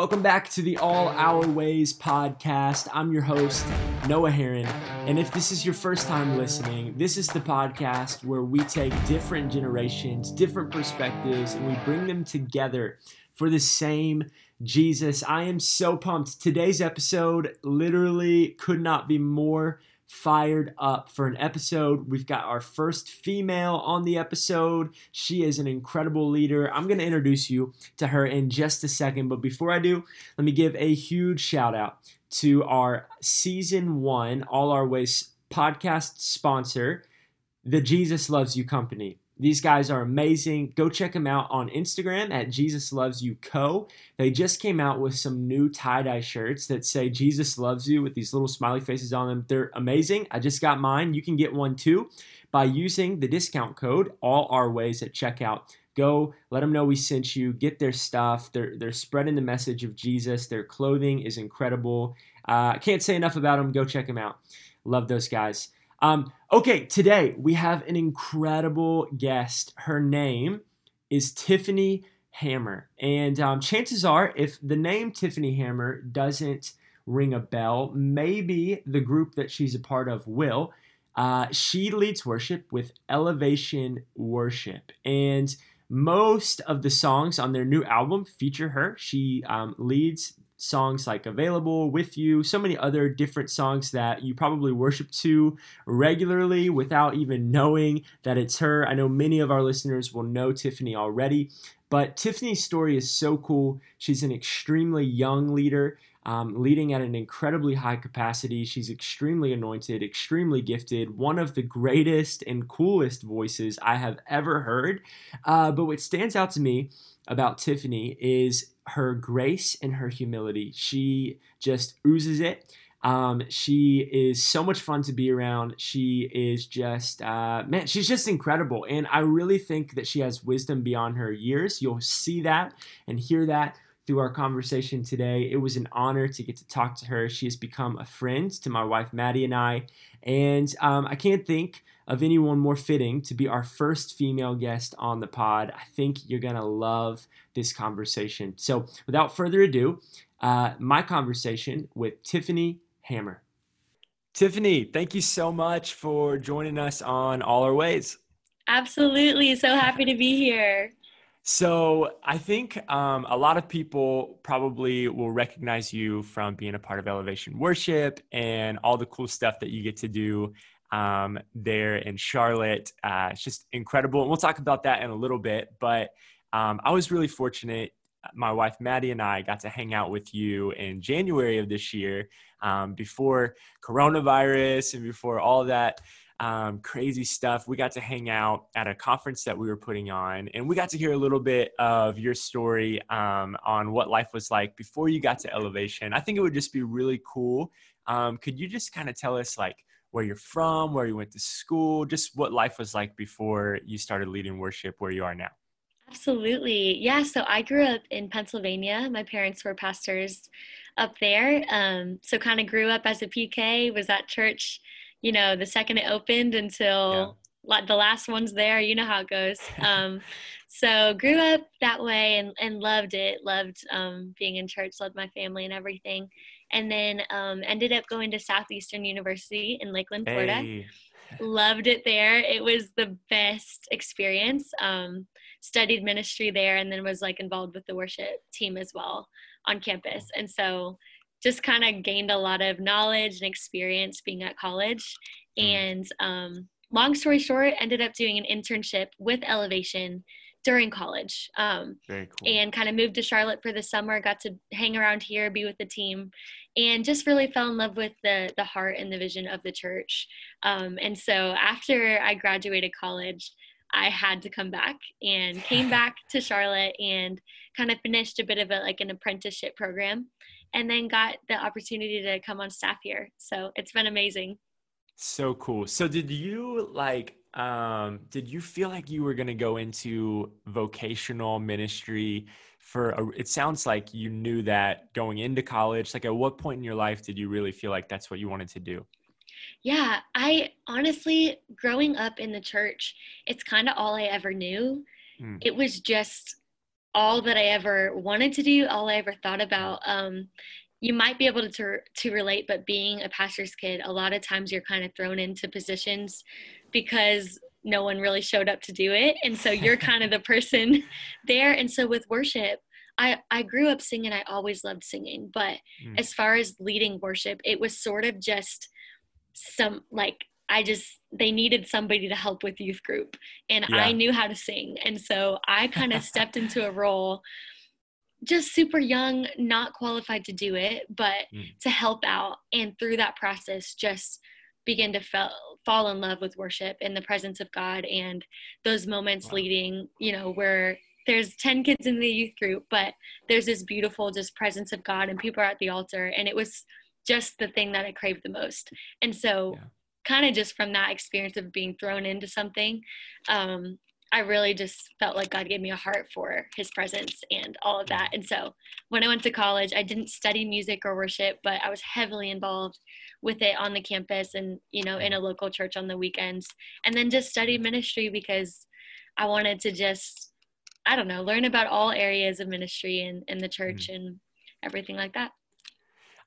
Welcome back to the All Our Ways podcast. I'm your host, Noah Herrin. And if this is your first time listening, this is the podcast where we take different generations, different perspectives, and we bring them together for the same Jesus. I am so pumped. Today's episode literally could not be more fired up for an episode. We've got our first female on the episode. She is an incredible leader. I'm going to introduce you to her in just a second. But before I do, let me give a huge shout out to our season one All Our Ways podcast sponsor, the Jesus Loves You Company. These guys are amazing. Go check them out on Instagram at Jesus Loves You Co. They just came out with some new tie dye shirts that say Jesus Loves You with these little smiley faces on them. They're amazing. I just got mine. You can get one too by using the discount code All Our Ways at checkout. Go let them know we sent you. Get their stuff. They're they're spreading the message of Jesus. Their clothing is incredible. Uh, I can't say enough about them. Go check them out. Love those guys. Um, okay, today we have an incredible guest. Her name is Tiffany Hammer. And um, chances are, if the name Tiffany Hammer doesn't ring a bell, maybe the group that she's a part of will. Uh, she leads worship with Elevation Worship. And most of the songs on their new album feature her. She um, leads songs like Available, With You, so many other different songs that you probably worship to regularly without even knowing that it's her. I know many of our listeners will know Tiffany already, but Tiffany's story is so cool. She's an extremely young leader. Um, leading at an incredibly high capacity. She's extremely anointed, extremely gifted, one of the greatest and coolest voices I have ever heard. Uh, but what stands out to me about Tiffany is her grace and her humility. She just oozes it. Um, she is so much fun to be around. She is just, uh, man, she's just incredible. And I really think that she has wisdom beyond her years. You'll see that and hear that through our conversation today. It was an honor to get to talk to her. She has become a friend to my wife, Maddie, and I. And um, I can't think of anyone more fitting to be our first female guest on the pod. I think you're going to love this conversation. So, without further ado, uh, my conversation with Tiffany Hammer. Tiffany, thank you so much for joining us on All Our Ways. Absolutely. So happy to be here. So I think um, a lot of people probably will recognize you from being a part of Elevation Worship and all the cool stuff that you get to do um, there in Charlotte. Uh, it's just incredible. And we'll talk about that in a little bit. But um, I was really fortunate. My wife Maddie and I got to hang out with you in January of this year um, before coronavirus and before all that um, crazy stuff. We got to hang out at a conference that we were putting on, and we got to hear a little bit of your story um, on what life was like before you got to Elevation. I think it would just be really cool. Um, could you just kind of tell us, like, where you're from, where you went to school, just what life was like before you started leading worship where you are now? Absolutely. Yeah. So I grew up in Pennsylvania. My parents were pastors up there. Um, so kind of grew up as a PK, was at church you know, the second it opened until yeah. the last one's there. You know how it goes. Um, so grew up that way and, and loved it. Loved um, being in church. Loved my family and everything. And then um, ended up going to Southeastern University in Lakeland, Florida. Hey. Loved it there. It was the best experience. Um, studied ministry there, and then was like involved with the worship team as well on campus. And so just kind of gained a lot of knowledge and experience being at college. Mm. And um, long story short, ended up doing an internship with Elevation during college. Um, cool. And kind of moved to Charlotte for the summer, got to hang around here, be with the team, and just really fell in love with the, the heart and the vision of the church. Um, and so after I graduated college, I had to come back and came back to Charlotte and kind of finished a bit of a like an apprenticeship program and then got the opportunity to come on staff here. So it's been amazing. So cool. So did you like um did you feel like you were going to go into vocational ministry for a, it sounds like you knew that going into college like at what point in your life did you really feel like that's what you wanted to do yeah i honestly growing up in the church it's kind of all i ever knew mm. it was just all that I ever wanted to do, all I ever thought about. Um, you might be able to to relate, but being a pastor's kid, a lot of times you're kind of thrown into positions because no one really showed up to do it, and so you're kind of the person there. And so with worship, I I grew up singing. I always loved singing, but mm. as far as leading worship, it was sort of just some like I just they needed somebody to help with youth group and yeah. I knew how to sing and so I kind of stepped into a role just super young not qualified to do it but mm. to help out and through that process just begin to fell, fall in love with worship in the presence of God and those moments wow. leading you know where there's 10 kids in the youth group but there's this beautiful just presence of God and people are at the altar and it was just the thing that I craved the most and so yeah kind of just from that experience of being thrown into something, um, I really just felt like God gave me a heart for his presence and all of that. And so when I went to college, I didn't study music or worship, but I was heavily involved with it on the campus and, you know, in a local church on the weekends. And then just studied ministry because I wanted to just, I don't know, learn about all areas of ministry and in the church mm-hmm. and everything like that.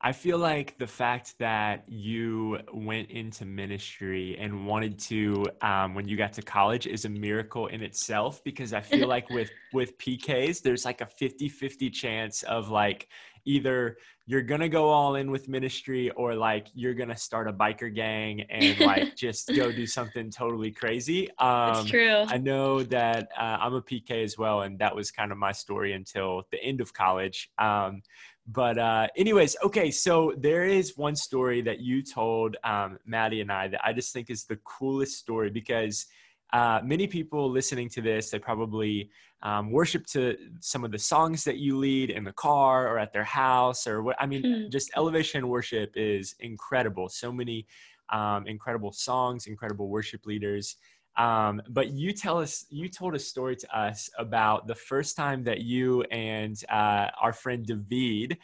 I feel like the fact that you went into ministry and wanted to um, when you got to college is a miracle in itself because I feel like with with PKs there's like a 50-50 chance of like either you're gonna go all in with ministry or like you're gonna start a biker gang and like just go do something totally crazy. Um, That's true. I know that uh, I'm a PK as well, and that was kind of my story until the end of college. Um, but uh, anyways, okay. So there is one story that you told um, Maddie and I that I just think is the coolest story because uh, many people listening to this, they probably um, worship to some of the songs that you lead in the car or at their house or what. I mean, mm. just elevation worship is incredible. So many um, incredible songs, incredible worship leaders. Um, but you tell us, you told a story to us about the first time that you and uh, our friend David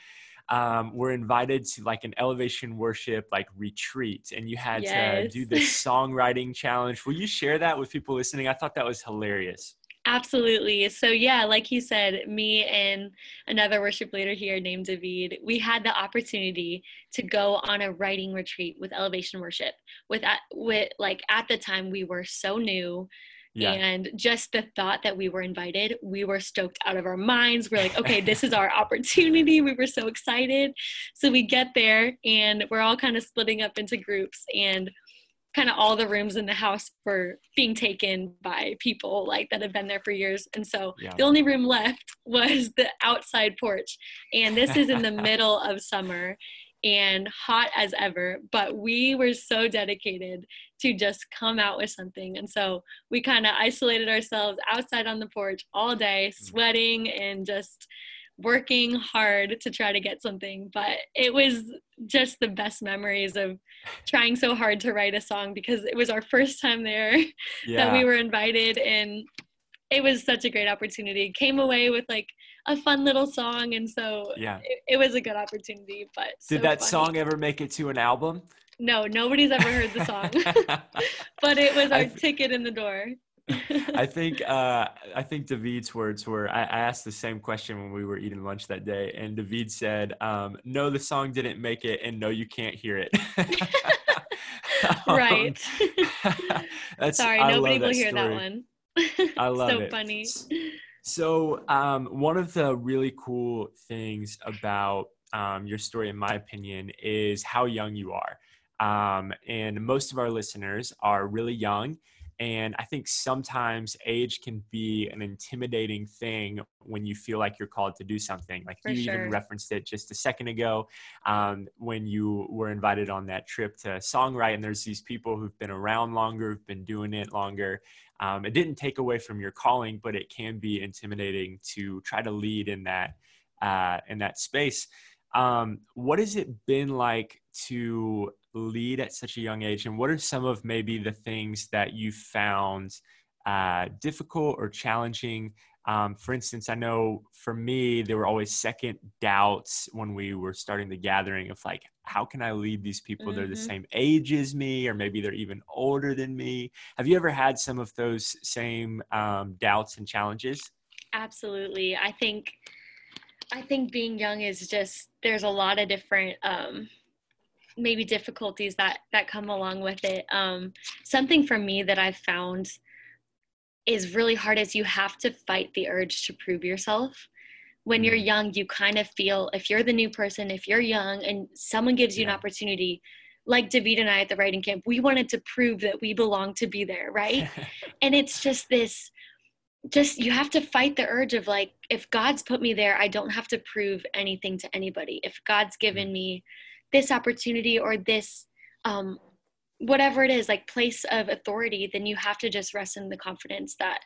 um, were invited to like an elevation worship like retreat, and you had yes. to do this songwriting challenge. Will you share that with people listening? I thought that was hilarious. Absolutely. So, yeah, like you said, me and another worship leader here named David, we had the opportunity to go on a writing retreat with Elevation Worship. With, with like at the time, we were so new. Yeah. And just the thought that we were invited, we were stoked out of our minds. We're like, okay, this is our opportunity. We were so excited. So we get there and we're all kind of splitting up into groups. And kind of all the rooms in the house were being taken by people like that have been there for years and so yeah. the only room left was the outside porch and this is in the middle of summer and hot as ever but we were so dedicated to just come out with something and so we kind of isolated ourselves outside on the porch all day mm. sweating and just working hard to try to get something but it was just the best memories of trying so hard to write a song because it was our first time there yeah. that we were invited and it was such a great opportunity. Came away with like a fun little song and so yeah. it, it was a good opportunity but did so that funny. song ever make it to an album? No nobody's ever heard the song. But it was our th- ticket in the door I think uh, I think David's words were. I, I, asked the same question when we were eating lunch that day, and David said, um, "No, the song didn't make it, and no, you can't hear it." right. that's, Sorry, I nobody will hear that one. I love so it. So funny. So, um, one of the really cool things about um, your story, in my opinion, is how young you are. Um, and most of our listeners are really young and I think sometimes age can be an intimidating thing when you feel like you're called to do something. Like For you sure. even referenced it just a second ago um, when you were invited on that trip to songwrite, and there's these people who've been around longer, who've been doing it longer. Um, it didn't take away from your calling, but it can be intimidating to try to lead in that uh, in that space. Um, what has it been like to lead at such a young age and what are some of maybe the things that you found uh, difficult or challenging um, for instance i know for me there were always second doubts when we were starting the gathering of like how can i lead these people mm-hmm. they're the mm-hmm. same age as me or maybe they're even older than me have you ever had some of those same um, doubts and challenges Absolutely. I think I think being young is just there's a lot of different um maybe difficulties that that come along with it. Um something for me that I've found is really hard is you have to fight the urge to prove yourself. When you're mm. young, you kind of feel if you're the new person, if you're young and someone gives you yeah. an opportunity, like David and I at the writing camp, we wanted to prove that we belong to be there, right? and it's just this just you have to fight the urge of like if god's put me there i don't have to prove anything to anybody if god's given mm-hmm. me this opportunity or this um whatever it is like place of authority then you have to just rest in the confidence that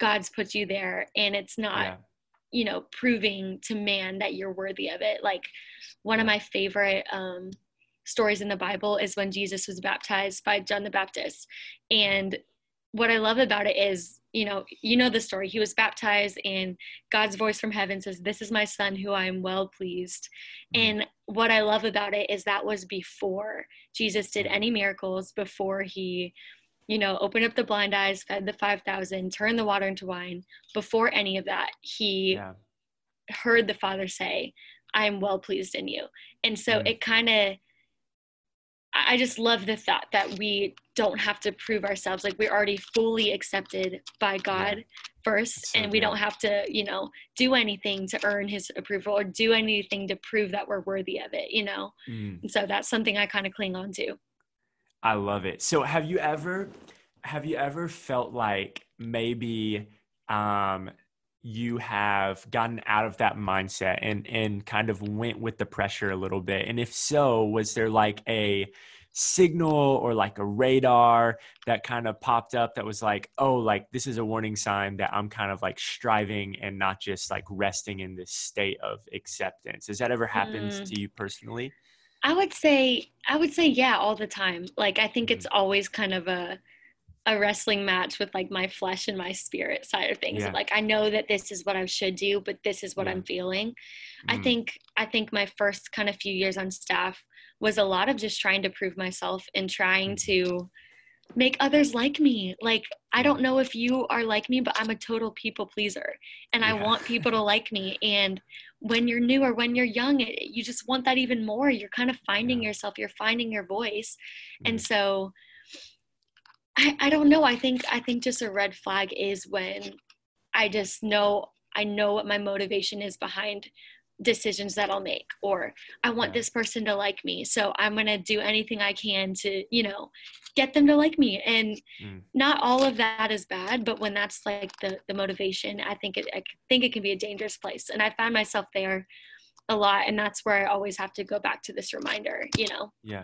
god's put you there and it's not yeah. you know proving to man that you're worthy of it like one yeah. of my favorite um stories in the bible is when jesus was baptized by john the baptist and what i love about it is you know, you know the story. He was baptized, and God's voice from heaven says, This is my son who I am well pleased. Mm-hmm. And what I love about it is that was before Jesus did any miracles, before he, you know, opened up the blind eyes, fed the 5,000, turned the water into wine. Before any of that, he yeah. heard the Father say, I am well pleased in you. And so mm-hmm. it kind of, I just love the thought that we don't have to prove ourselves. Like we're already fully accepted by God yeah. first, so and we don't have to, you know, do anything to earn His approval or do anything to prove that we're worthy of it. You know, mm. so that's something I kind of cling on to. I love it. So have you ever, have you ever felt like maybe um, you have gotten out of that mindset and and kind of went with the pressure a little bit and if so was there like a signal or like a radar that kind of popped up that was like oh like this is a warning sign that i'm kind of like striving and not just like resting in this state of acceptance has that ever happened mm. to you personally i would say i would say yeah all the time like i think mm-hmm. it's always kind of a a wrestling match with like my flesh and my spirit side of things. Yeah. Like I know that this is what I should do, but this is what yeah. I'm feeling. Mm. I think I think my first kind of few years on staff was a lot of just trying to prove myself and trying mm. to make others like me. Like I don't know if you are like me, but I'm a total people pleaser and yeah. I want people to like me and when you're new or when you're young, you just want that even more. You're kind of finding yourself, you're finding your voice. Mm. And so I, I don't know. I think I think just a red flag is when I just know I know what my motivation is behind decisions that I'll make or I want this person to like me. So I'm going to do anything I can to, you know, get them to like me. And mm. not all of that is bad, but when that's like the the motivation, I think it I think it can be a dangerous place. And I find myself there a lot and that's where I always have to go back to this reminder, you know. Yeah.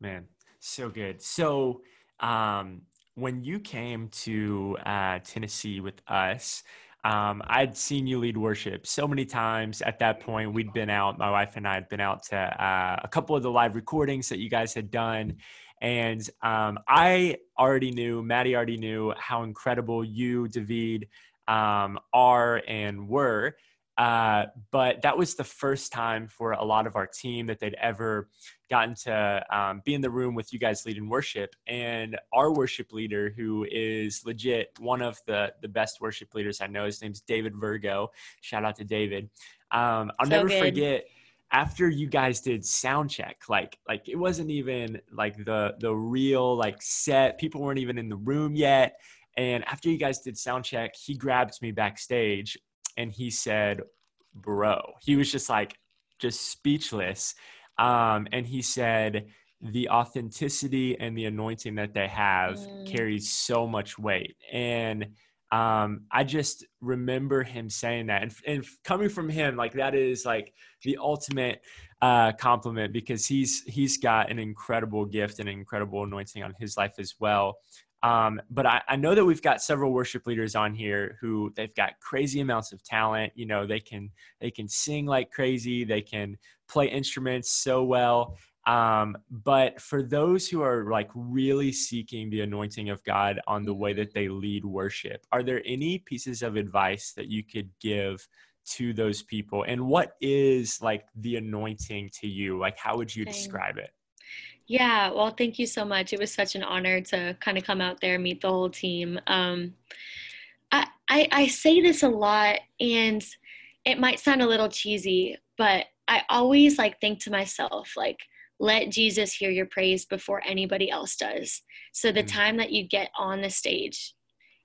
Man, so good. So um, when you came to uh, Tennessee with us, um, I'd seen you lead worship so many times at that point. We'd been out, my wife and I had been out to uh, a couple of the live recordings that you guys had done. And um, I already knew, Maddie already knew how incredible you, David, um, are and were. Uh, but that was the first time for a lot of our team that they'd ever gotten to um, be in the room with you guys leading worship. And our worship leader, who is legit one of the the best worship leaders I know, his name's David Virgo. Shout out to David. Um, I'll so never good. forget after you guys did sound check like like it wasn't even like the the real like set people weren't even in the room yet and after you guys did sound check he grabbed me backstage and he said, Bro, he was just like, just speechless. Um, and he said, the authenticity and the anointing that they have mm. carries so much weight. And um, I just remember him saying that, and, and coming from him, like that is like the ultimate uh, compliment because he's he's got an incredible gift and an incredible anointing on his life as well. Um, but I, I, know that we've got several worship leaders on here who they've got crazy amounts of talent. You know, they can they can sing like crazy, they can play instruments so well. Um, but for those who are like really seeking the anointing of God on the way that they lead worship, are there any pieces of advice that you could give to those people? And what is like the anointing to you? Like, how would you describe it? Yeah, well, thank you so much. It was such an honor to kind of come out there, meet the whole team. Um, I, I, I say this a lot and it might sound a little cheesy, but I always like think to myself, like, let Jesus hear your praise before anybody else does. So the mm. time that you get on the stage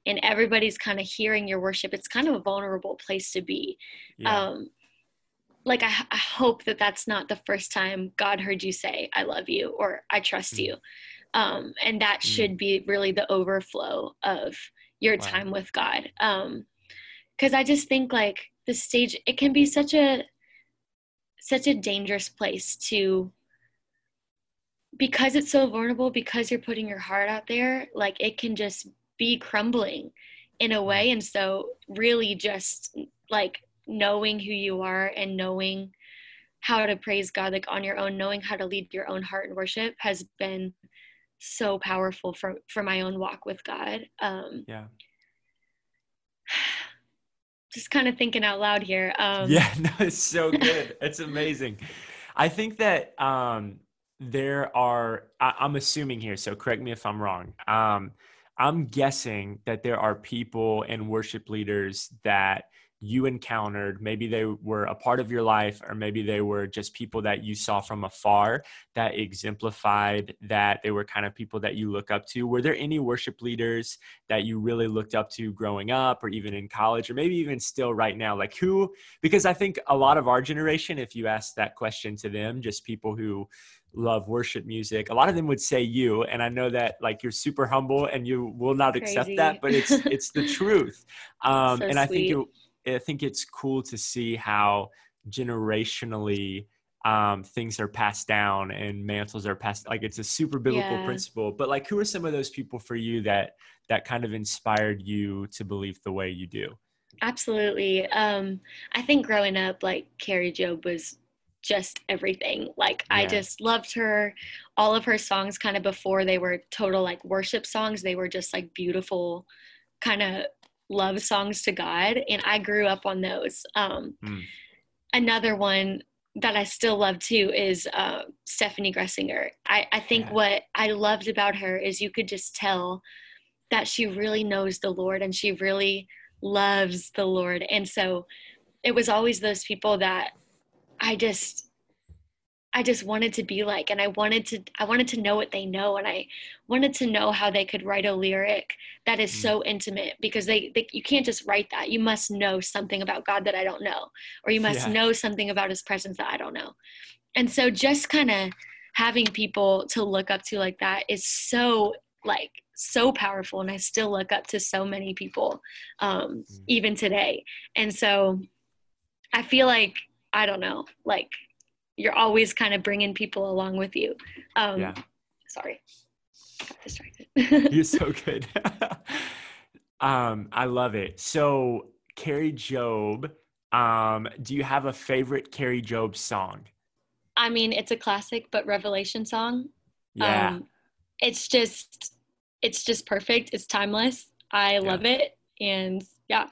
and everybody's kind of hearing your worship, it's kind of a vulnerable place to be. Yeah. Um, like I, I, hope that that's not the first time God heard you say "I love you" or "I trust mm. you," um, and that mm. should be really the overflow of your wow. time with God. Because um, I just think like the stage, it can be such a such a dangerous place to because it's so vulnerable because you're putting your heart out there like it can just be crumbling in a way and so really just like knowing who you are and knowing how to praise God like on your own knowing how to lead your own heart and worship has been so powerful for for my own walk with God. Um yeah. just kind of thinking out loud here um yeah no it's so good. It's amazing. I think that um there are I, am assuming here so correct me if i'm wrong. Um, i'm guessing that there are people and worship leaders that you encountered maybe they were a part of your life or maybe they were just people that you saw from afar that exemplified that they were kind of people that you look up to. Were there any worship leaders that you really looked up to growing up or even in college or maybe even still right now? Like who because i think a lot of our generation if you ask that question to them just people who love worship music a lot of them would say you and i know that like you're super humble and you will not Crazy. accept that but it's it's the truth. Um so and i think it, i think it's cool to see how generationally um, things are passed down and mantles are passed like it's a super biblical yeah. principle but like who are some of those people for you that that kind of inspired you to believe the way you do absolutely um i think growing up like Kari Jobe was just everything. Like yeah. I just loved her. All of her songs kind of before they were total like worship songs, they were just like beautiful kind of love songs to God and I grew up on those. Um mm. another one that I still love too is uh, Steffany Gretzinger. I, I think yeah. what I loved about her is you could just tell that she really knows the Lord and she really loves the Lord. And so it was always those people that I just I just wanted to be like and I wanted to I wanted to know what they know and I wanted to know how they could write a lyric that is mm. so intimate because they, they, you can't just write that you must know something about God that I don't know or you must yeah. know something about his presence that I don't know and so just kind of having people to look up to like that is so like so powerful and I still look up to so many people um, mm. even today and so I feel like I don't know, like you're always kind of bringing people along with you. Um, yeah. Sorry, got distracted. you're so good. um, I love it. So, Kari Jobe, um, do you have a favorite Kari Jobe song? I mean, it's a classic, but Revelation song. Yeah. Um, it's just, it's just perfect. It's timeless. I yeah. love it, and yeah.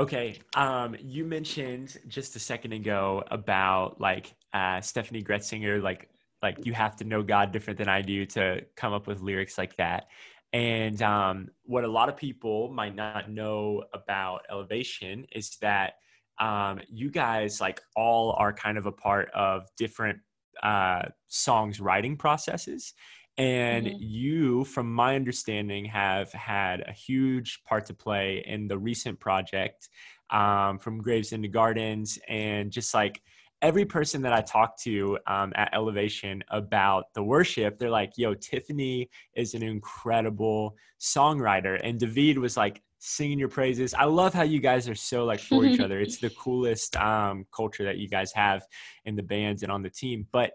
Okay. Um, you mentioned just a second ago about like uh, Steffany Gretzinger, like like you have to know God different than I do to come up with lyrics like that. And um, what a lot of people might not know about Elevation is that um, you guys like all are kind of a part of different uh, songs writing processes. And mm-hmm. you, from my understanding, have had a huge part to play in the recent project um, from Graves into Gardens. And just like every person that I talked to um, at Elevation about the worship, they're like, yo, Tiffany is an incredible songwriter. And David was like, singing your praises. I love how you guys are so like for each other. It's the coolest um, culture that you guys have in the bands and on the team. But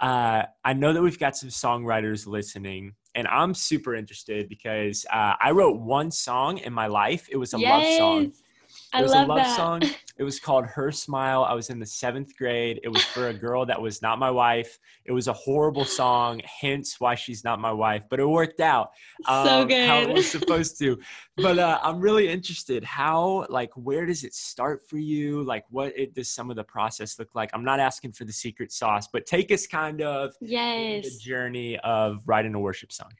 uh, I know that we've got some songwriters listening, and I'm super interested because uh, I wrote one song in my life. It was a yes. love song. It was I love a love that. song. It was called Her Smile. I was in the seventh grade. It was for a girl that was not my wife. It was a horrible song, hence why she's not my wife, but it worked out um, so good. how it was supposed to. But uh, I'm really interested. How, like, where does it start for you? Like, what it, does some of the process look like? I'm not asking for the secret sauce, but take us kind of yes. the journey of writing a worship song.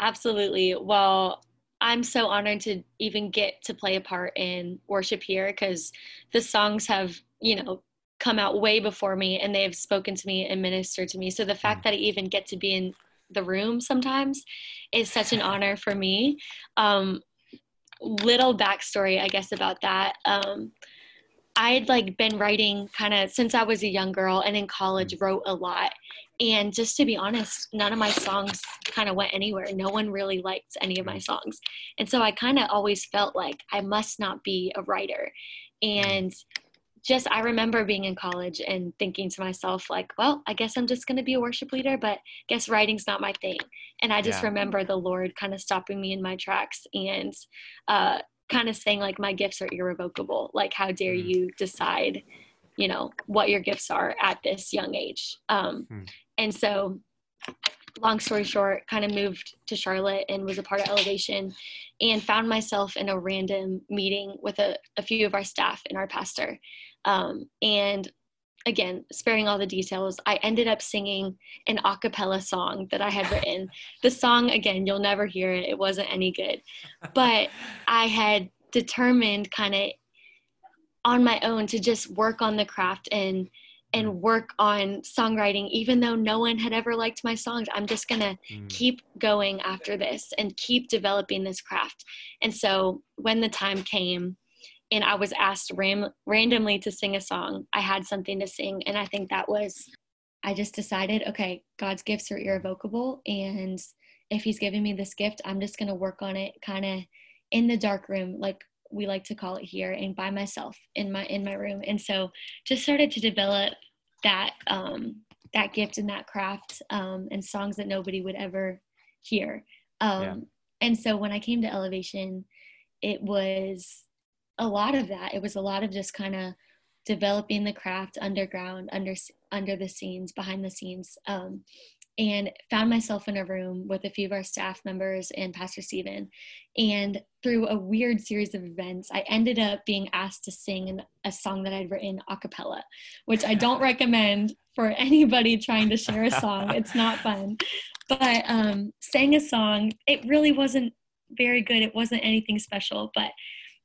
Absolutely. Well, I'm so honored to even get to play a part in worship here because the songs have, you know, come out way before me and they have spoken to me and ministered to me. So the fact mm. that I even get to be in the room sometimes is such an honor for me. Um, little backstory, I guess, about that. Um, I had like been writing kind of since I was a young girl and in college mm. wrote a lot. And just to be honest, none of my songs kind of went anywhere. No one really liked any of my mm. songs. And so I kind of always felt like I must not be a writer. Mm. And just I remember being in college and thinking to myself like, well, I guess I'm just going to be a worship leader, but guess writing's not my thing. And I just yeah. remember the Lord kind of stopping me in my tracks and uh, kind of saying like my gifts are irrevocable. Like how dare mm. you decide, you know, what your gifts are at this young age. Um, mm. And so long story short, kind of moved to Charlotte and was a part of Elevation and found myself in a random meeting with a, a few of our staff and our pastor. Um, and again, sparing all the details, I ended up singing an a cappella song that I had written. The song, again, you'll never hear it, it wasn't any good. But I had determined kind of on my own to just work on the craft and and work on songwriting even though no one had ever liked my songs i'm just going to mm. keep going after this and keep developing this craft and so when the time came and I was asked ram- randomly to sing a song, I had something to sing. And I think that was, I just decided, okay, God's gifts are irrevocable. And if He's giving me this gift, I'm just going to work on it kind of in the dark room, like we like to call it here, and by myself in my in my room. And so just started to develop that um, that gift and that craft um, and songs that nobody would ever hear. Um, yeah. And so when I came to Elevation, it was a lot of that. It was a lot of just kind of developing the craft underground, under under the scenes, behind the scenes, um, and found myself in a room with a few of our staff members and Pastor Steven. And through a weird series of events, I ended up being asked to sing a song that I'd written a cappella, which I don't recommend for anybody trying to share a song. It's not fun. But um, sang a song. It really wasn't very good. It wasn't anything special, but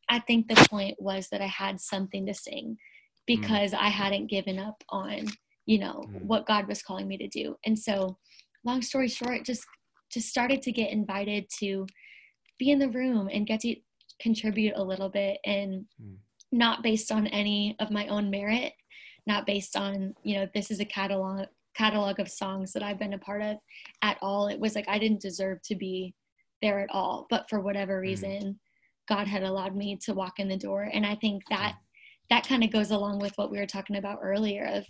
I think the point was that I had something to sing because mm. I hadn't given up on, you know, mm. what God was calling me to do. And so, long story short, just just started to get invited to be in the room and get to contribute a little bit and mm. not based on any of my own merit, not based on, you know, this is a catalog catalog of songs that I've been a part of at all. It was like I didn't deserve to be there at all, but for whatever mm. reason, God had allowed me to walk in the door. And I think that that kind of goes along with what we were talking about earlier of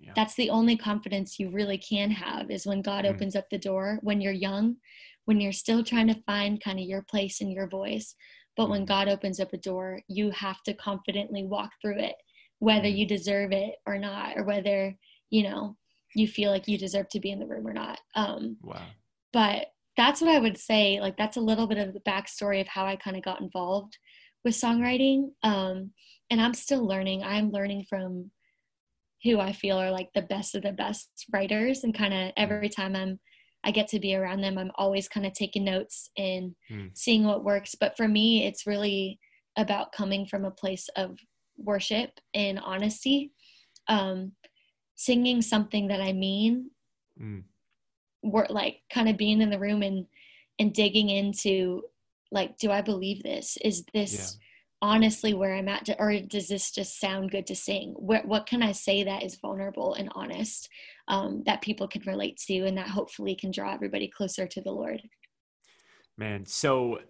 yeah. that's the only confidence you really can have is when God mm. opens up the door when you're young, when you're still trying to find kind of your place and your voice. But when mm. God opens up a door, you have to confidently walk through it, whether mm. you deserve it or not, or whether, you know, you feel like you deserve to be in the room or not. Um, wow. But that's what I would say. Like that's a little bit of the backstory of how I kind of got involved with songwriting. Um, and I'm still learning. I'm learning from who I feel are like the best of the best writers, and kind of every time I'm I get to be around them, I'm always kind of taking notes and mm. seeing what works. But for me, it's really about coming from a place of worship and honesty, um, singing something that I mean. Mm work like kind of being in the room and and digging into like do i believe this? Is this yeah. honestly where i'm at? Or does this just sound good to sing? What, what can i say that is vulnerable and honest um, that people can relate to and that hopefully can draw everybody closer to the lord? Man so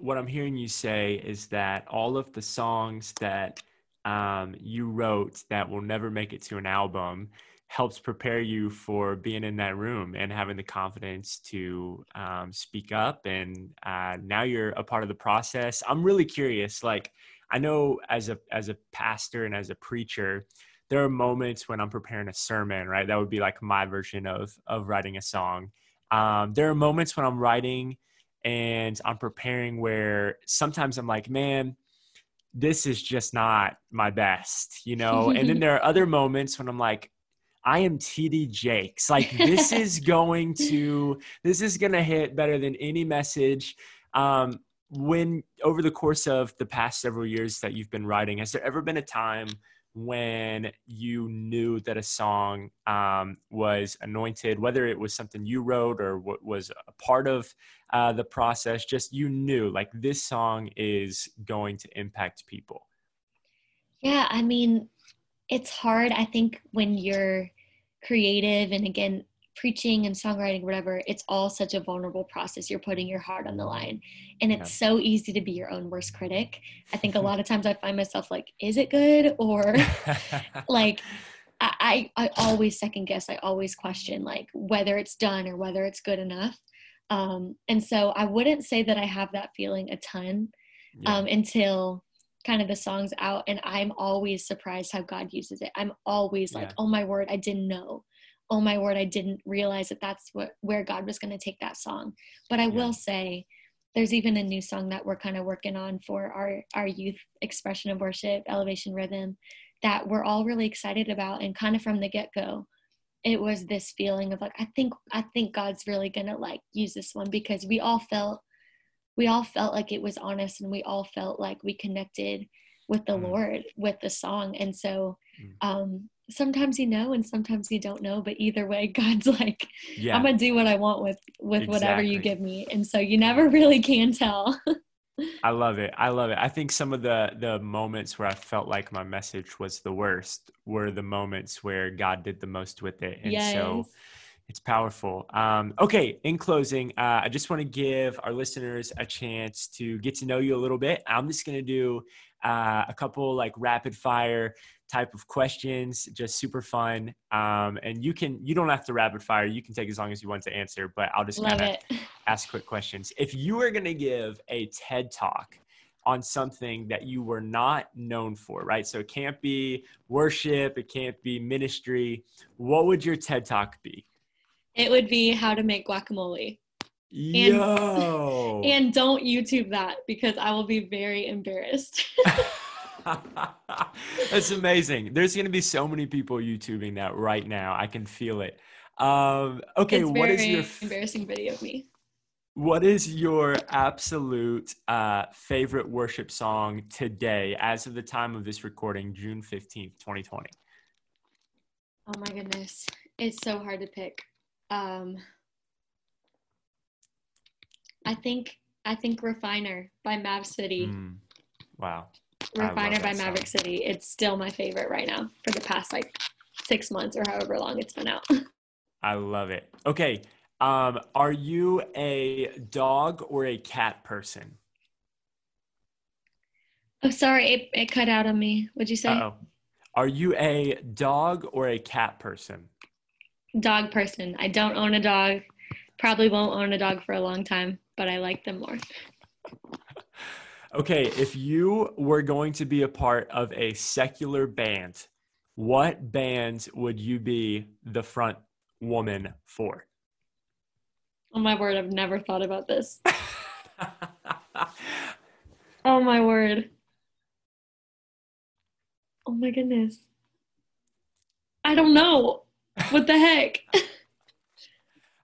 what i'm hearing you say is that all of the songs that um, you wrote that will never make it to an album helps prepare you for being in that room and having the confidence to um, speak up and uh, now you're a part of the process. I'm really curious like i know as a as a pastor and as a preacher there are moments when i'm preparing a sermon right? That would be like my version of of writing a song. Um, there are moments when i'm writing and i'm preparing where sometimes i'm like man this is just not my best you know? And then there are other moments when i'm like I am TD Jakes. Like this is going to this is going to hit better than any message. Um, when over the course of the past several years that you've been writing, has there ever been a time when you knew that a song um, was anointed, whether it was something you wrote or what was a part of uh, the process? Just you knew like this song is going to impact people. Yeah, I mean, it's hard. I think when you're creative and again preaching and songwriting whatever it's all such a vulnerable process. You're putting your heart on the line. And it's yeah. so easy to be your own worst critic. I think a lot of times i find myself like is it good? Or like I, I always second guess. I always question like whether it's done or whether it's good enough. Um, and so i wouldn't say that i have that feeling a ton yeah. um, until kind of the songs out and i'm always surprised how god uses it i'm always like yeah. oh my word i didn't know oh my word, I didn't realize that that's what where God was going to take that song. But I yeah. will say, there's even a new song that we're kind of working on for our our youth expression of worship, Elevation Rhythm, that we're all really excited about. And kind of from the get go, it was this feeling of like, I think I think God's really gonna like use this one because we all felt we all felt like it was honest and we all felt like we connected with the mm. Lord with the song. And so mm. um sometimes you know and sometimes you don't know but either way god's like yeah. i'm gonna do what i want with with exactly. whatever you give me and so you never really can tell i love it i love it i think some of the the moments where i felt like my message was the worst were the moments where god did the most with it and yes. so it's powerful. Um, okay, in closing, uh, I just want to give our listeners a chance to get to know you a little bit. I'm just going to do uh, a couple like rapid fire type of questions, just super fun. Um, and you can you don't have to rapid fire. You can take as long as you want to answer, but I'll just kind of ask quick questions. If you were going to give a TED talk on something that you were not known for, right? So it can't be worship, it can't be ministry. What would your TED talk be? It would be how to make guacamole. Yo. And, and don't YouTube that because I will be very embarrassed. That's amazing. There's going to be so many people YouTubing that right now. I can feel it. Um, okay, it's what is your f- embarrassing video of me? What is your absolute uh, favorite worship song today, as of the time of this recording, June fifteenth, twenty twenty? Oh my goodness, it's so hard to pick. Um, I think I think Refiner by Mav City. Mm, wow. Refiner by Maverick song. City. It's still my favorite right now for the past like six months or however long it's been out. I love it. Okay. Um, are you a dog or a cat person? Oh, sorry, it, it cut out on me. What'd you say? oh Are you a dog or a cat person? Dog person. I don't own a dog. Probably won't own a dog for a long time, but I like them more. Okay, if you were going to be a part of a secular band, what band would you be the front woman for? Oh my word, I've never thought about this. oh my word. Oh my goodness. I don't know. What the heck?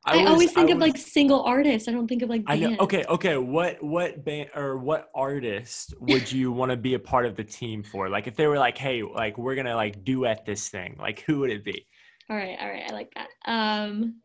I, I always think I of was, like single artists. I don't think of like bands. I know. Okay, okay. What what band or what artist would you want to be a part of the team for? Like if they were like, hey, like we're gonna like duet this thing, like who would it be? All right, all right. I like that. Um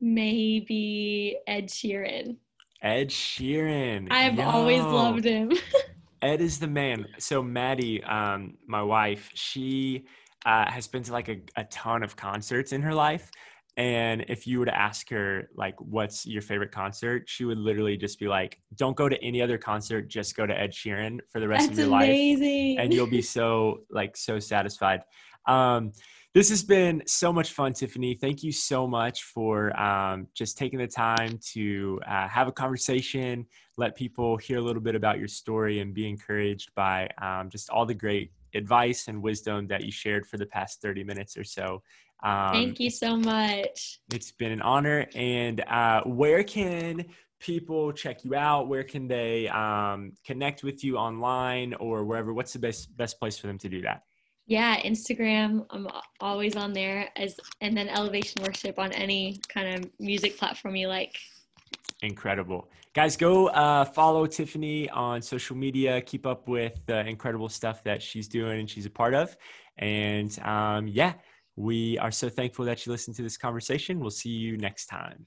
maybe Ed Sheeran. Ed Sheeran. I've Yo. always loved him. Ed is the man. So Maddie, um, my wife, she uh, has been to like a, a ton of concerts in her life and if you were to ask her like what's your favorite concert she would literally just be like don't go to any other concert just go to ed sheeran for the rest That's of your amazing. life and you'll be so like so satisfied um, this has been so much fun tiffany thank you so much for um, just taking the time to uh, have a conversation let people hear a little bit about your story and be encouraged by um, just all the great advice and wisdom that you shared for the past 30 minutes or so um, Thank you so much. It's been an honor. And uh, where can people check you out? Where can they um, connect with you online or wherever? What's the best best place for them to do that? Yeah, Instagram. I'm always on there as, and then Elevation Worship on any kind of music platform you like. Incredible. Guys, go uh, follow Tiffany on social media. Keep up with the incredible stuff that she's doing and she's a part of. And um, yeah, we are so thankful that you listened to this conversation. We'll see you next time.